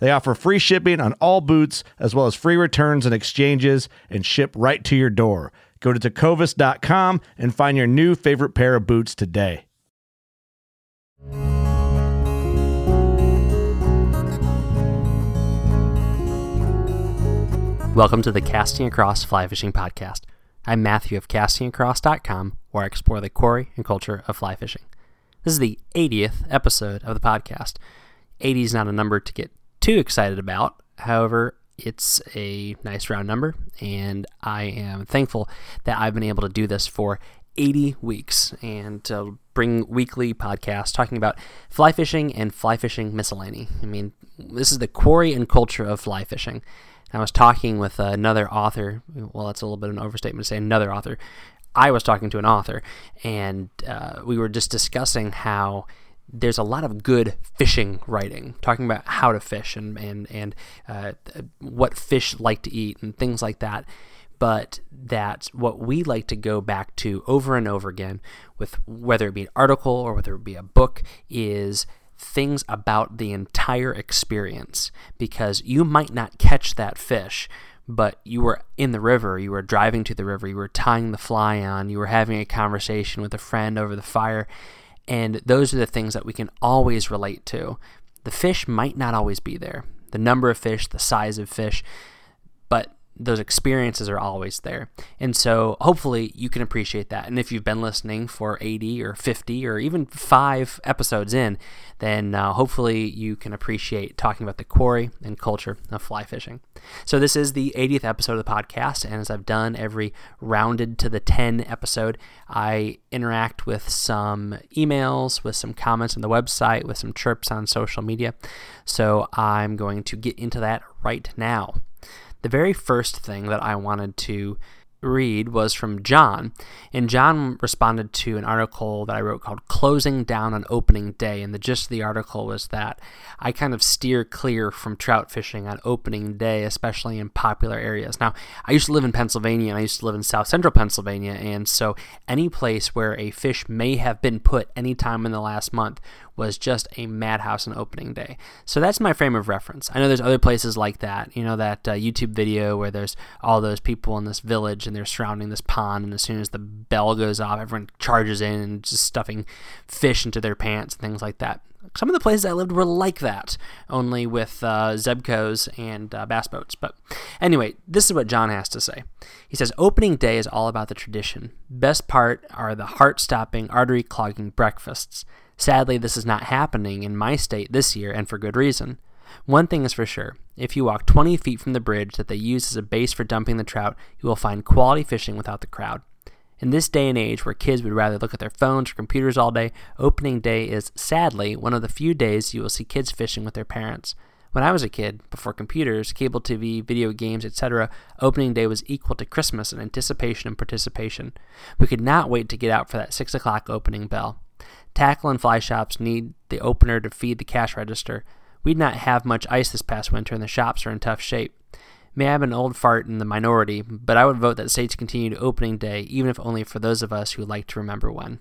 They offer free shipping on all boots, as well as free returns and exchanges, and ship right to your door. Go to tecovas.com and find your new favorite pair of boots today. Welcome to the Casting Across Fly Fishing Podcast. I'm Matthew of castingacross.com, where I explore the quarry and culture of fly fishing. This is the 80th episode of the podcast. 80 is not a number to get too excited about. However, it's a nice round number, and I am thankful that I've been able to do this for 80 weeks and bring weekly podcasts talking about fly fishing and fly fishing miscellany. I mean, this is the quarry and culture of fly fishing. I was talking with another author. Well, that's a little bit of an overstatement to say another author. I was talking to an author, and uh, we were just discussing how there's a lot of good fishing writing, talking about how to fish and and and uh, what fish like to eat and things like that. But that what we like to go back to over and over again, with whether it be an article or whether it be a book, is things about the entire experience because you might not catch that fish but you were in the river, you were driving to the river, you were tying the fly on, you were having a conversation with a friend over the fire, and those are the things that we can always relate to. The fish might not always be there, the number of fish, the size of fish, those experiences are always there. And so hopefully you can appreciate that. And if you've been listening for 80 or 50 or even five episodes in, then uh, hopefully you can appreciate talking about the quarry and culture of fly fishing. So this is the 80th episode of the podcast. And as I've done every rounded to the 10 episode, I interact with some emails, with some comments on the website, with some chirps on social media. So I'm going to get into that right now the very first thing that I wanted to read was from John. And John responded to an article that I wrote called Closing Down on Opening Day. And the gist of the article was that I kind of steer clear from trout fishing on opening day, especially in popular areas. Now, I used to live in Pennsylvania and I used to live in south central Pennsylvania. And so any place where a fish may have been put any time in the last month was just a madhouse on opening day. So that's my frame of reference. I know there's other places like that. You know, that uh, YouTube video where there's all those people in this village and they're surrounding this pond, and as soon as the bell goes off, everyone charges in and just stuffing fish into their pants and things like that. Some of the places I lived were like that, only with uh, Zebcos and uh, bass boats. But anyway, this is what John has to say. He says, Opening day is all about the tradition. Best part are the heart stopping, artery clogging breakfasts. Sadly, this is not happening in my state this year, and for good reason. One thing is for sure if you walk 20 feet from the bridge that they use as a base for dumping the trout, you will find quality fishing without the crowd. In this day and age where kids would rather look at their phones or computers all day, opening day is, sadly, one of the few days you will see kids fishing with their parents. When I was a kid, before computers, cable TV, video games, etc., opening day was equal to Christmas in anticipation and participation. We could not wait to get out for that 6 o'clock opening bell. Tackle and fly shops need the opener to feed the cash register. We did not have much ice this past winter, and the shops are in tough shape. May I have an old fart in the minority, but I would vote that states continue to opening day, even if only for those of us who like to remember when.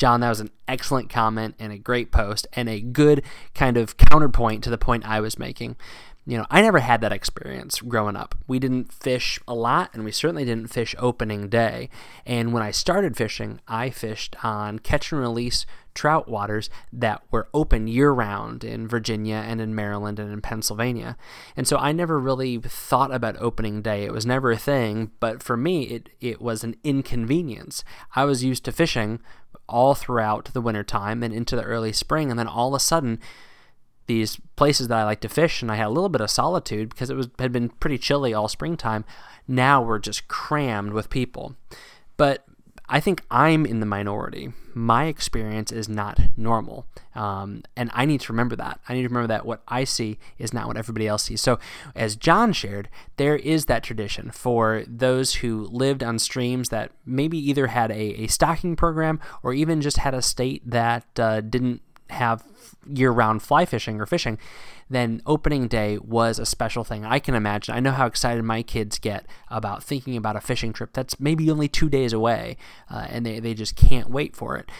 John, that was an excellent comment and a great post and a good kind of counterpoint to the point I was making. You know, I never had that experience growing up. We didn't fish a lot, and we certainly didn't fish opening day. And when I started fishing, I fished on catch and release trout waters that were open year round in Virginia and in Maryland and in Pennsylvania. And so I never really thought about opening day. It was never a thing, but for me, it, it was an inconvenience. I was used to fishing all throughout the wintertime and into the early spring, and then all of a sudden, these places that I like to fish, and I had a little bit of solitude because it was had been pretty chilly all springtime. Now we're just crammed with people. But I think I'm in the minority. My experience is not normal. Um, and I need to remember that. I need to remember that what I see is not what everybody else sees. So, as John shared, there is that tradition for those who lived on streams that maybe either had a, a stocking program or even just had a state that uh, didn't have year round fly fishing or fishing, then opening day was a special thing. I can imagine. I know how excited my kids get about thinking about a fishing trip that's maybe only two days away, uh, and they, they just can't wait for it.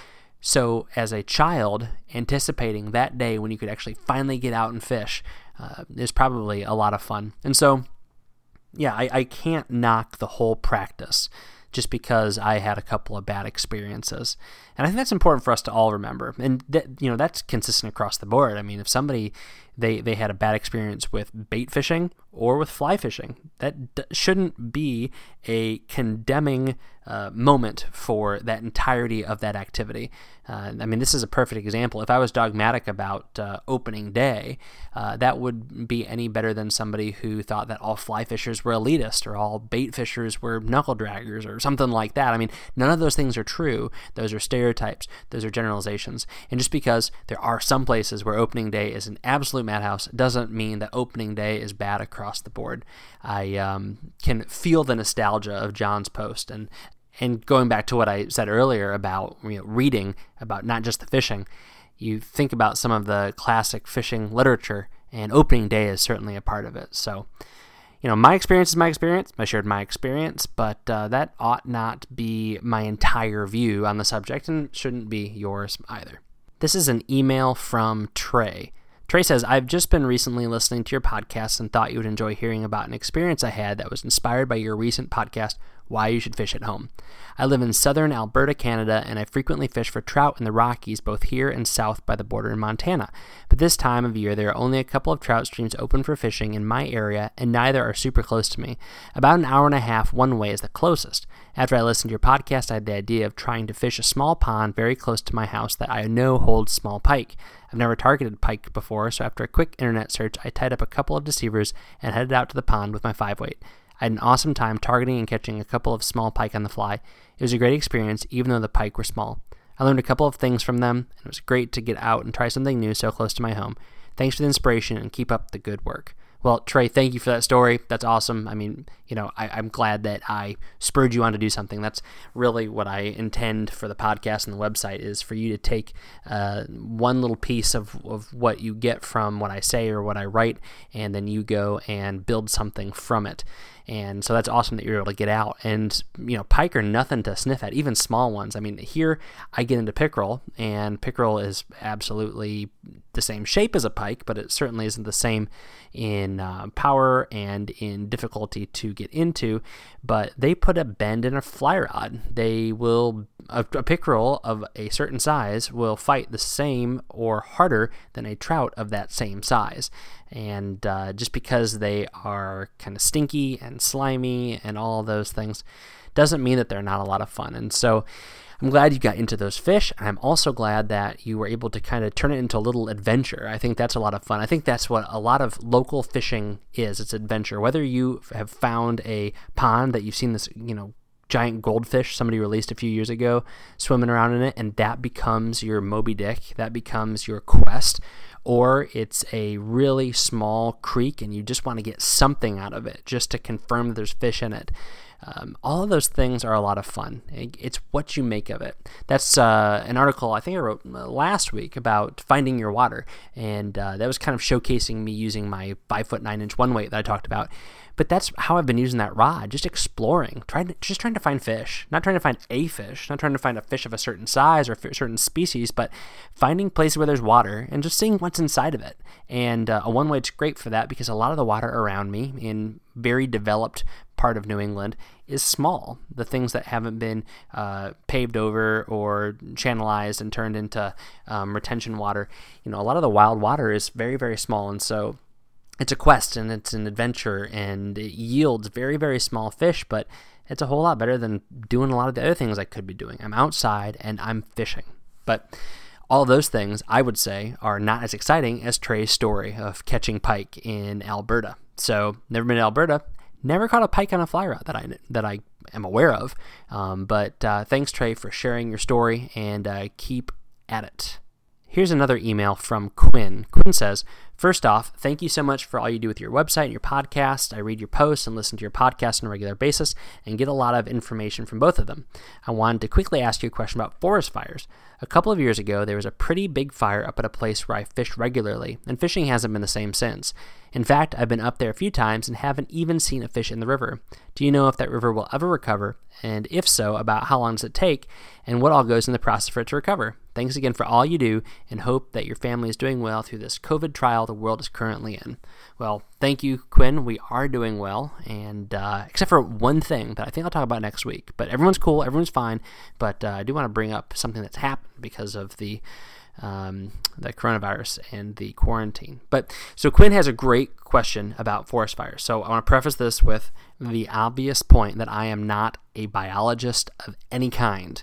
So, as a child, anticipating that day when you could actually finally get out and fish uh, is probably a lot of fun. And so, yeah, I, I can't knock the whole practice just because I had a couple of bad experiences. And I think that's important for us to all remember. And that, you know, that's consistent across the board. I mean, if somebody they they had a bad experience with bait fishing or with fly fishing, that d- shouldn't be a condemning uh, moment for that entirety of that activity. Uh, I mean, this is a perfect example. If I was dogmatic about uh, opening day, uh, that would be any better than somebody who thought that all fly fishers were elitist or all bait fishers were knuckle draggers or something like that. I mean, none of those things are true. Those are stereotypes, those are generalizations. And just because there are some places where opening day is an absolute madhouse doesn't mean that opening day is bad across the board. I um, can feel the nostalgia of John's post and and going back to what I said earlier about you know, reading about not just the fishing, you think about some of the classic fishing literature, and opening day is certainly a part of it. So, you know, my experience is my experience. I shared my experience, but uh, that ought not be my entire view on the subject and shouldn't be yours either. This is an email from Trey. Trey says, I've just been recently listening to your podcast and thought you would enjoy hearing about an experience I had that was inspired by your recent podcast, Why You Should Fish at Home. I live in southern Alberta, Canada, and I frequently fish for trout in the Rockies, both here and south by the border in Montana. But this time of year, there are only a couple of trout streams open for fishing in my area, and neither are super close to me. About an hour and a half one way is the closest. After I listened to your podcast, I had the idea of trying to fish a small pond very close to my house that I know holds small pike. I've never targeted pike before, so after a quick internet search, I tied up a couple of deceivers and headed out to the pond with my 5 weight. I had an awesome time targeting and catching a couple of small pike on the fly. It was a great experience, even though the pike were small. I learned a couple of things from them, and it was great to get out and try something new so close to my home. Thanks for the inspiration and keep up the good work. Well, Trey, thank you for that story. That's awesome. I mean, you know, I, am glad that I spurred you on to do something. That's really what I intend for the podcast and the website is for you to take uh, one little piece of, of what you get from what I say or what I write, and then you go and build something from it. And so that's awesome that you're able to get out. And, you know, pike are nothing to sniff at, even small ones. I mean, here I get into pickerel, and pickerel is absolutely the same shape as a pike, but it certainly isn't the same in uh, power and in difficulty to get into. But they put a bend in a fly rod. They will, a, a pickerel of a certain size will fight the same or harder than a trout of that same size. And uh, just because they are kind of stinky and slimy and all those things doesn't mean that they're not a lot of fun. And so I'm glad you got into those fish. I'm also glad that you were able to kind of turn it into a little adventure. I think that's a lot of fun. I think that's what a lot of local fishing is. It's adventure. Whether you have found a pond that you've seen this, you know, giant goldfish somebody released a few years ago swimming around in it and that becomes your Moby Dick, that becomes your quest or it's a really small creek and you just want to get something out of it just to confirm that there's fish in it. Um, all of those things are a lot of fun. It's what you make of it. That's uh, an article I think I wrote uh, last week about finding your water, and uh, that was kind of showcasing me using my five foot nine inch one weight that I talked about. But that's how I've been using that rod, just exploring, trying to, just trying to find fish, not trying to find a fish, not trying to find a fish of a certain size or a certain species, but finding places where there's water and just seeing what's inside of it. And uh, a one way it's great for that because a lot of the water around me in very developed part of New England is small. The things that haven't been uh, paved over or channelized and turned into um, retention water, you know, a lot of the wild water is very, very small. And so it's a quest and it's an adventure and it yields very, very small fish, but it's a whole lot better than doing a lot of the other things I could be doing. I'm outside and I'm fishing. But all those things, I would say, are not as exciting as Trey's story of catching pike in Alberta. So, never been to Alberta, never caught a pike on a fly rod that I that I am aware of. Um, but uh, thanks, Trey, for sharing your story and uh, keep at it. Here's another email from Quinn. Quinn says, First off, thank you so much for all you do with your website and your podcast. I read your posts and listen to your podcast on a regular basis and get a lot of information from both of them. I wanted to quickly ask you a question about forest fires. A couple of years ago, there was a pretty big fire up at a place where I fish regularly, and fishing hasn't been the same since. In fact, I've been up there a few times and haven't even seen a fish in the river. Do you know if that river will ever recover? And if so, about how long does it take? And what all goes in the process for it to recover? Thanks again for all you do and hope that your family is doing well through this COVID trial the world is currently in. Well, thank you, Quinn. We are doing well, and uh, except for one thing that I think I'll talk about next week. But everyone's cool, everyone's fine. But uh, I do want to bring up something that's happened because of the um, the coronavirus and the quarantine. But so Quinn has a great question about forest fires. So I want to preface this with the obvious point that I am not a biologist of any kind.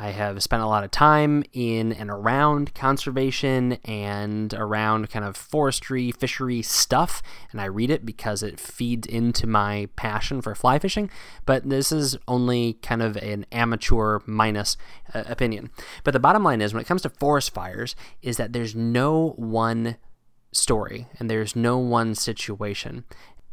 I have spent a lot of time in and around conservation and around kind of forestry, fishery stuff, and I read it because it feeds into my passion for fly fishing. But this is only kind of an amateur minus uh, opinion. But the bottom line is when it comes to forest fires, is that there's no one story and there's no one situation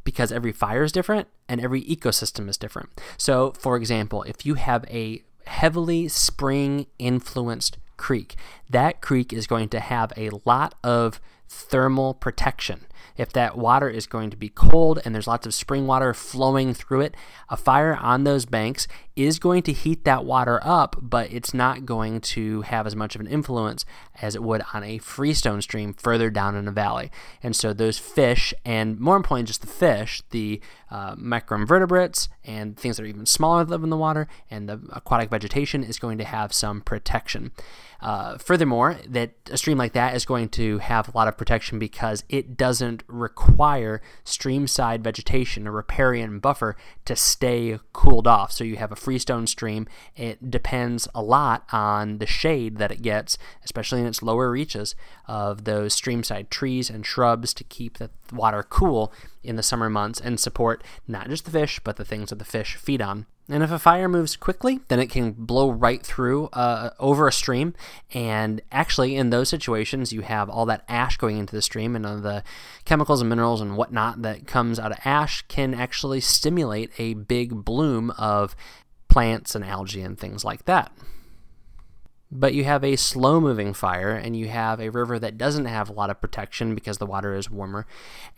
because every fire is different and every ecosystem is different. So, for example, if you have a heavily spring influenced creek. That creek is going to have a lot of thermal protection. If that water is going to be cold and there's lots of spring water flowing through it, a fire on those banks is going to heat that water up, but it's not going to have as much of an influence as it would on a freestone stream further down in a valley. And so those fish, and more importantly, just the fish, the uh, microinvertebrates and things that are even smaller that live in the water, and the aquatic vegetation is going to have some protection. Uh, furthermore, that a stream like that is going to have a lot of protection because it doesn't require streamside vegetation, a riparian buffer, to stay cooled off. So you have a freestone stream. It depends a lot on the shade that it gets, especially in its lower reaches, of those streamside trees and shrubs to keep the water cool in the summer months and support not just the fish, but the things that the fish feed on. And if a fire moves quickly, then it can blow right through uh, over a stream. And actually, in those situations, you have all that ash going into the stream, and uh, the chemicals and minerals and whatnot that comes out of ash can actually stimulate a big bloom of plants and algae and things like that but you have a slow moving fire and you have a river that doesn't have a lot of protection because the water is warmer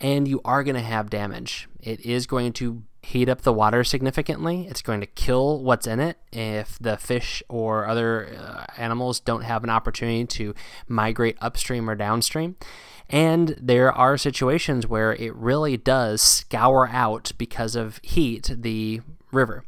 and you are going to have damage. It is going to heat up the water significantly. It's going to kill what's in it if the fish or other uh, animals don't have an opportunity to migrate upstream or downstream. And there are situations where it really does scour out because of heat the river.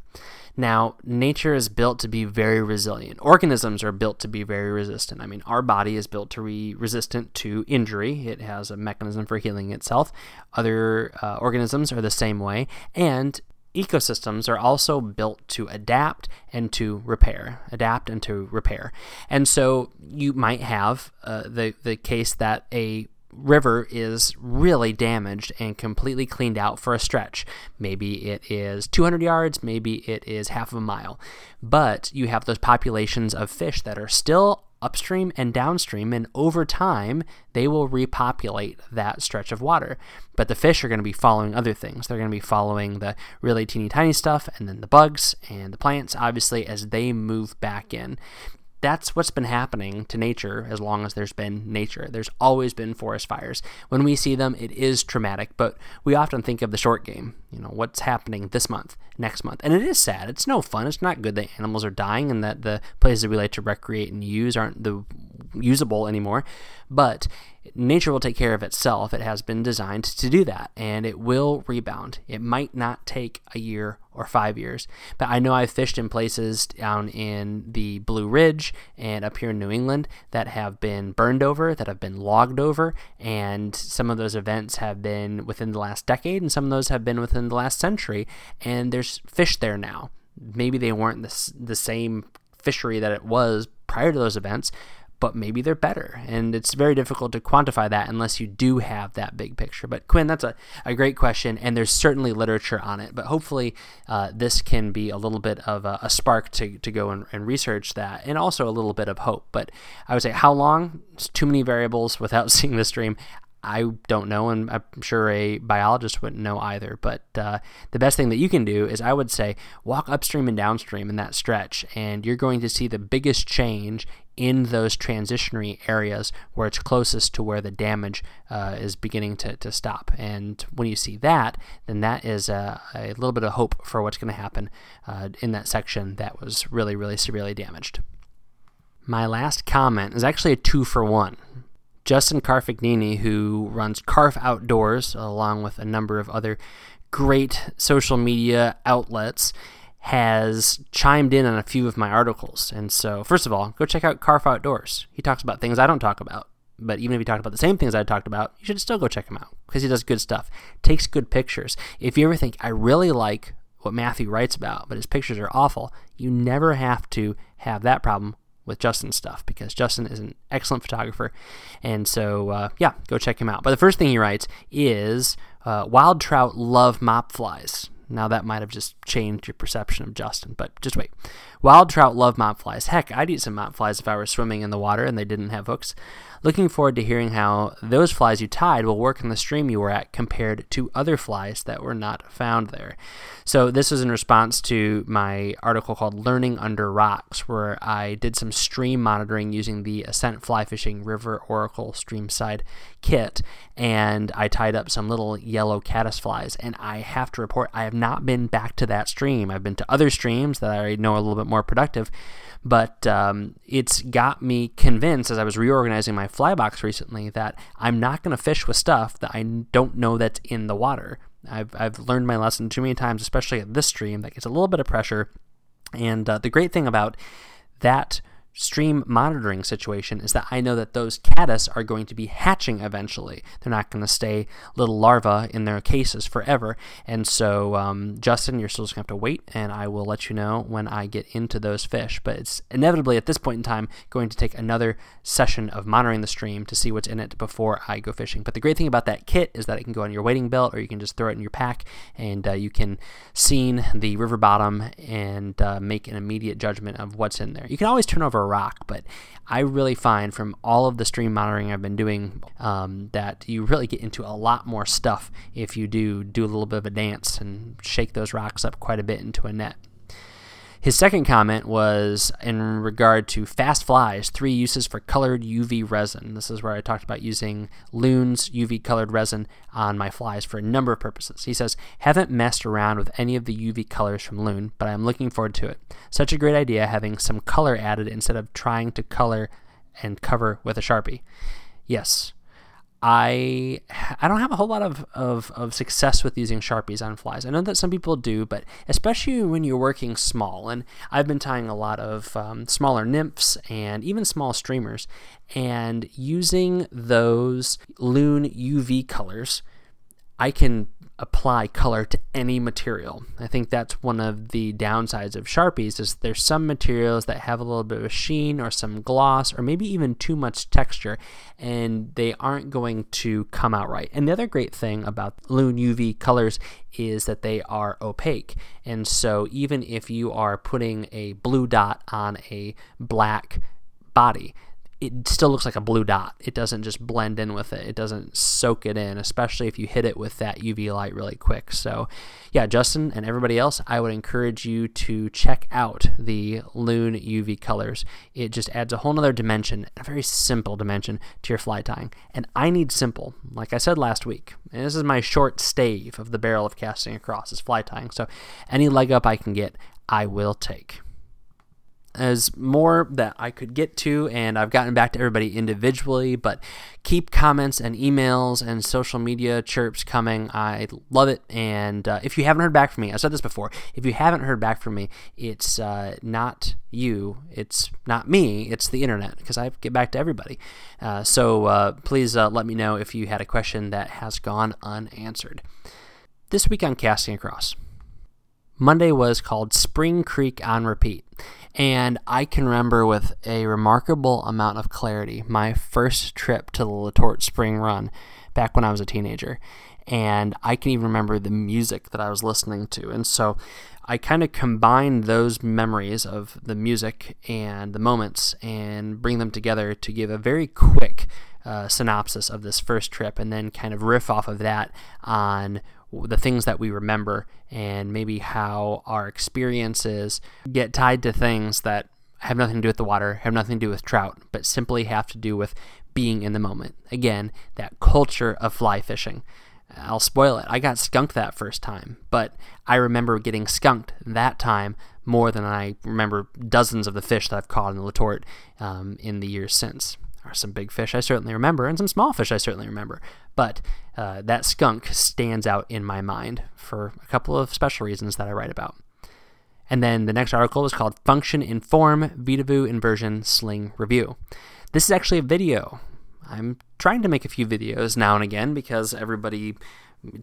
Now, nature is built to be very resilient. Organisms are built to be very resistant. I mean, our body is built to be resistant to injury, it has a mechanism for healing itself. Other uh, organisms are the same way. And ecosystems are also built to adapt and to repair, adapt and to repair. And so you might have uh, the the case that a river is really damaged and completely cleaned out for a stretch. Maybe it is 200 yards, maybe it is half of a mile. But you have those populations of fish that are still upstream and downstream, and over time, they will repopulate that stretch of water. But the fish are going to be following other things. They're going to be following the really teeny tiny stuff, and then the bugs and the plants, obviously, as they move back in that's what's been happening to nature as long as there's been nature. There's always been forest fires. When we see them, it is traumatic, but we often think of the short game. You know what's happening this month next month. And it is sad. It's no fun. It's not good that animals are dying and that the places we like to recreate and use aren't the usable anymore. But nature will take care of itself. It has been designed to do that and it will rebound. It might not take a year or five years, but I know I've fished in places down in the Blue Ridge and up here in New England that have been burned over, that have been logged over, and some of those events have been within the last decade and some of those have been within the last century, and there's fish there now. Maybe they weren't the, the same fishery that it was prior to those events, but maybe they're better. And it's very difficult to quantify that unless you do have that big picture. But Quinn, that's a, a great question, and there's certainly literature on it. But hopefully, uh, this can be a little bit of a, a spark to, to go and, and, research that, and also a little bit of hope. But I would say, how long? It's too many variables without seeing the stream. I don't know, and I'm sure a biologist wouldn't know either. But uh, the best thing that you can do is, I would say, walk upstream and downstream in that stretch, and you're going to see the biggest change in those transitionary areas where it's closest to where the damage uh, is beginning to, to stop. And when you see that, then that is a, a little bit of hope for what's going to happen uh, in that section that was really, really severely damaged. My last comment is actually a two for one. Justin Carfagnini, who runs Carf Outdoors, along with a number of other great social media outlets, has chimed in on a few of my articles. And so, first of all, go check out Carf Outdoors. He talks about things I don't talk about. But even if he talked about the same things I talked about, you should still go check him out because he does good stuff. Takes good pictures. If you ever think, I really like what Matthew writes about, but his pictures are awful, you never have to have that problem with Justin's stuff because Justin is an excellent photographer. And so, uh, yeah, go check him out. But the first thing he writes is uh, wild trout love mop flies. Now that might have just changed your perception of Justin, but just wait. Wild trout love mop flies. Heck, I'd eat some mop flies if I were swimming in the water and they didn't have hooks. Looking forward to hearing how those flies you tied will work in the stream you were at compared to other flies that were not found there. So, this is in response to my article called Learning Under Rocks, where I did some stream monitoring using the Ascent Fly Fishing River Oracle Streamside kit, and I tied up some little yellow caddis flies. And I have to report, I have not been back to that stream. I've been to other streams that I know a little bit more productive but um, it's got me convinced as I was reorganizing my fly box recently that I'm not going to fish with stuff that I don't know that's in the water. I've, I've learned my lesson too many times, especially at this stream, that gets a little bit of pressure. And uh, the great thing about that stream monitoring situation is that I know that those caddis are going to be hatching eventually. They're not going to stay little larvae in their cases forever. And so, um, Justin, you're still just going to have to wait, and I will let you know when I get into those fish. But it's inevitably at this point in time going to take another session of monitoring the stream to see what's in it before I go fishing. But the great thing about that kit is that it can go on your wading belt or you can just throw it in your pack and uh, you can seine the river bottom and uh, make an immediate judgment of what's in there. You can always turn over rock, but I really find from all of the stream monitoring I've been doing um, that you really get into a lot more stuff if you do do a little bit of a dance and shake those rocks up quite a bit into a net. His second comment was in regard to fast flies, three uses for colored UV resin. This is where I talked about using Loon's UV colored resin on my flies for a number of purposes. He says, Haven't messed around with any of the UV colors from Loon, but I'm looking forward to it. Such a great idea having some color added instead of trying to color and cover with a Sharpie. Yes, I I don't have a whole lot of, of, of success with using Sharpies on flies. I know that some people do, but especially when you're working small, and I've been tying a lot of um, smaller nymphs and even small streamers, and using those Loon UV colors, I can apply color to any material. I think that's one of the downsides of Sharpies is there's some materials that have a little bit of a sheen or some gloss or maybe even too much texture and they aren't going to come out right. And the other great thing about Loon UV colors is that they are opaque. And so even if you are putting a blue dot on a black body, it still looks like a blue dot. It doesn't just blend in with it. It doesn't soak it in, especially if you hit it with that UV light really quick. So, yeah, Justin and everybody else, I would encourage you to check out the Loon UV colors. It just adds a whole nother dimension, a very simple dimension to your fly tying. And I need simple, like I said last week. And this is my short stave of the barrel of casting across is fly tying. So, any leg up I can get, I will take. There's more that I could get to, and I've gotten back to everybody individually, but keep comments and emails and social media chirps coming. I love it. And uh, if you haven't heard back from me, I said this before, if you haven't heard back from me, it's uh, not you, it's not me, it's the internet, because I get back to everybody. Uh, so uh, please uh, let me know if you had a question that has gone unanswered. This week on Casting Across, Monday was called Spring Creek on Repeat. And I can remember with a remarkable amount of clarity my first trip to the Letort Spring Run back when I was a teenager. And I can even remember the music that I was listening to. And so I kind of combine those memories of the music and the moments and bring them together to give a very quick uh, synopsis of this first trip and then kind of riff off of that on the things that we remember and maybe how our experiences get tied to things that have nothing to do with the water, have nothing to do with trout, but simply have to do with being in the moment. Again, that culture of fly fishing. I'll spoil it. I got skunked that first time, but I remember getting skunked that time more than I remember dozens of the fish that I've caught in the Letort um, in the years since are some big fish I certainly remember, and some small fish I certainly remember. But uh, that skunk stands out in my mind for a couple of special reasons that I write about. And then the next article is called Function Inform Vedavoo Inversion Sling Review. This is actually a video. I'm trying to make a few videos now and again because everybody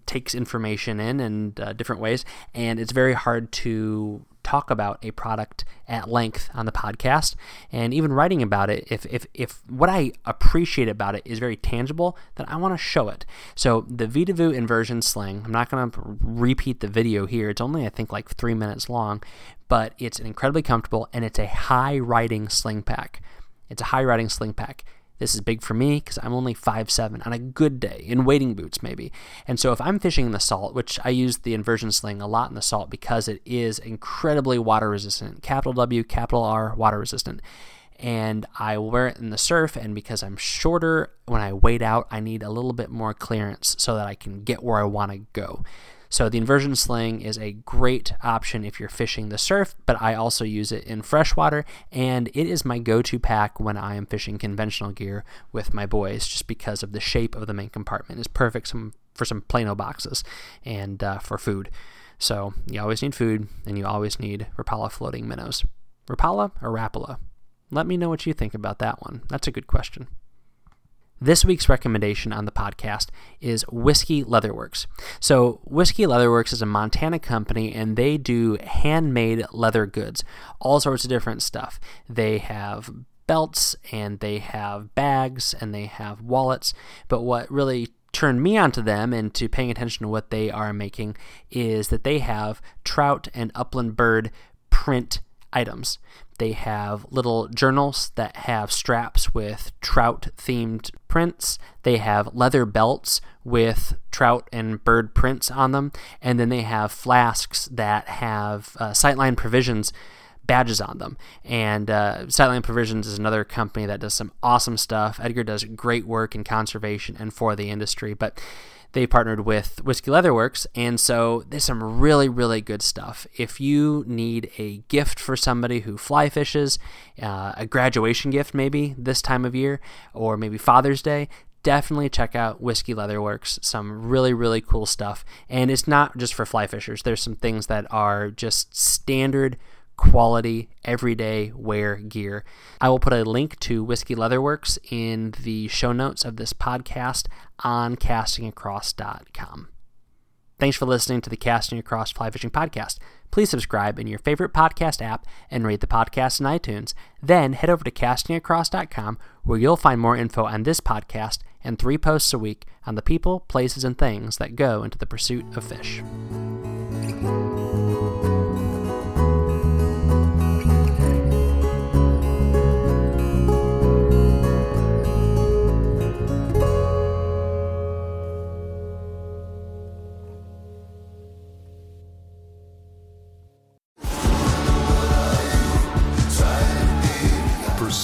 takes information in in uh, different ways, and it's very hard to talk about a product at length on the podcast. And even writing about it if if, if what i appreciate about it is very tangible then i want to show it. So the Vedavoo inversion sling i'm not going to repeat the video here it's only i think like three minutes long but it's incredibly comfortable and it's a high riding sling pack. It's a high riding sling pack this is big for me because I'm only 5'7 on a good day, in wading boots maybe. And so if I'm fishing in the salt, which I use the inversion sling a lot in the salt because it is incredibly water resistant, capital W, capital R, water resistant. And I wear it in the surf, and because I'm shorter, when I wade out, I need a little bit more clearance so that I can get where I want to go. So the inversion sling is a great option if you're fishing the surf, but I also use it in freshwater, and it is my go-to pack when I am fishing conventional gear with my boys, just because of the shape of the main compartment. It's perfect some, for some Plano boxes and uh, for food. So you always need food, and you always need Rapala floating minnows. Rapala or Rapala? Let me know what you think about that one. That's a good question. This week's recommendation on the podcast is Whiskey Leatherworks. So, Whiskey Leatherworks is a Montana company and they do handmade leather goods, all sorts of different stuff. They have belts and they have bags and they have wallets. But what really turned me onto them and to paying attention to what they are making is that they have trout and upland bird print items. They have little journals that have straps with trout themed prints. They have leather belts with trout and bird prints on them. And then they have flasks that have uh, Sightline Provisions badges on them. And uh, Sightline Provisions is another company that does some awesome stuff. Edgar does great work in conservation and for the industry. But they partnered with Whiskey Leatherworks, and so there's some really, really good stuff. If you need a gift for somebody who fly fishes, uh, a graduation gift maybe this time of year, or maybe Father's Day, definitely check out Whiskey Leatherworks. Some really, really cool stuff. And it's not just for fly fishers, there's some things that are just standard quality, everyday wear gear. I will put a link to Whiskey Leatherworks in the show notes of this podcast on castingacross.com. Thanks for listening to the Casting Across Fly Fishing Podcast. Please subscribe in your favorite podcast app and rate the podcast in iTunes. Then head over to castingacross.com where you'll find more info on this podcast and three posts a week on the people, places, and things that go into the pursuit of fish.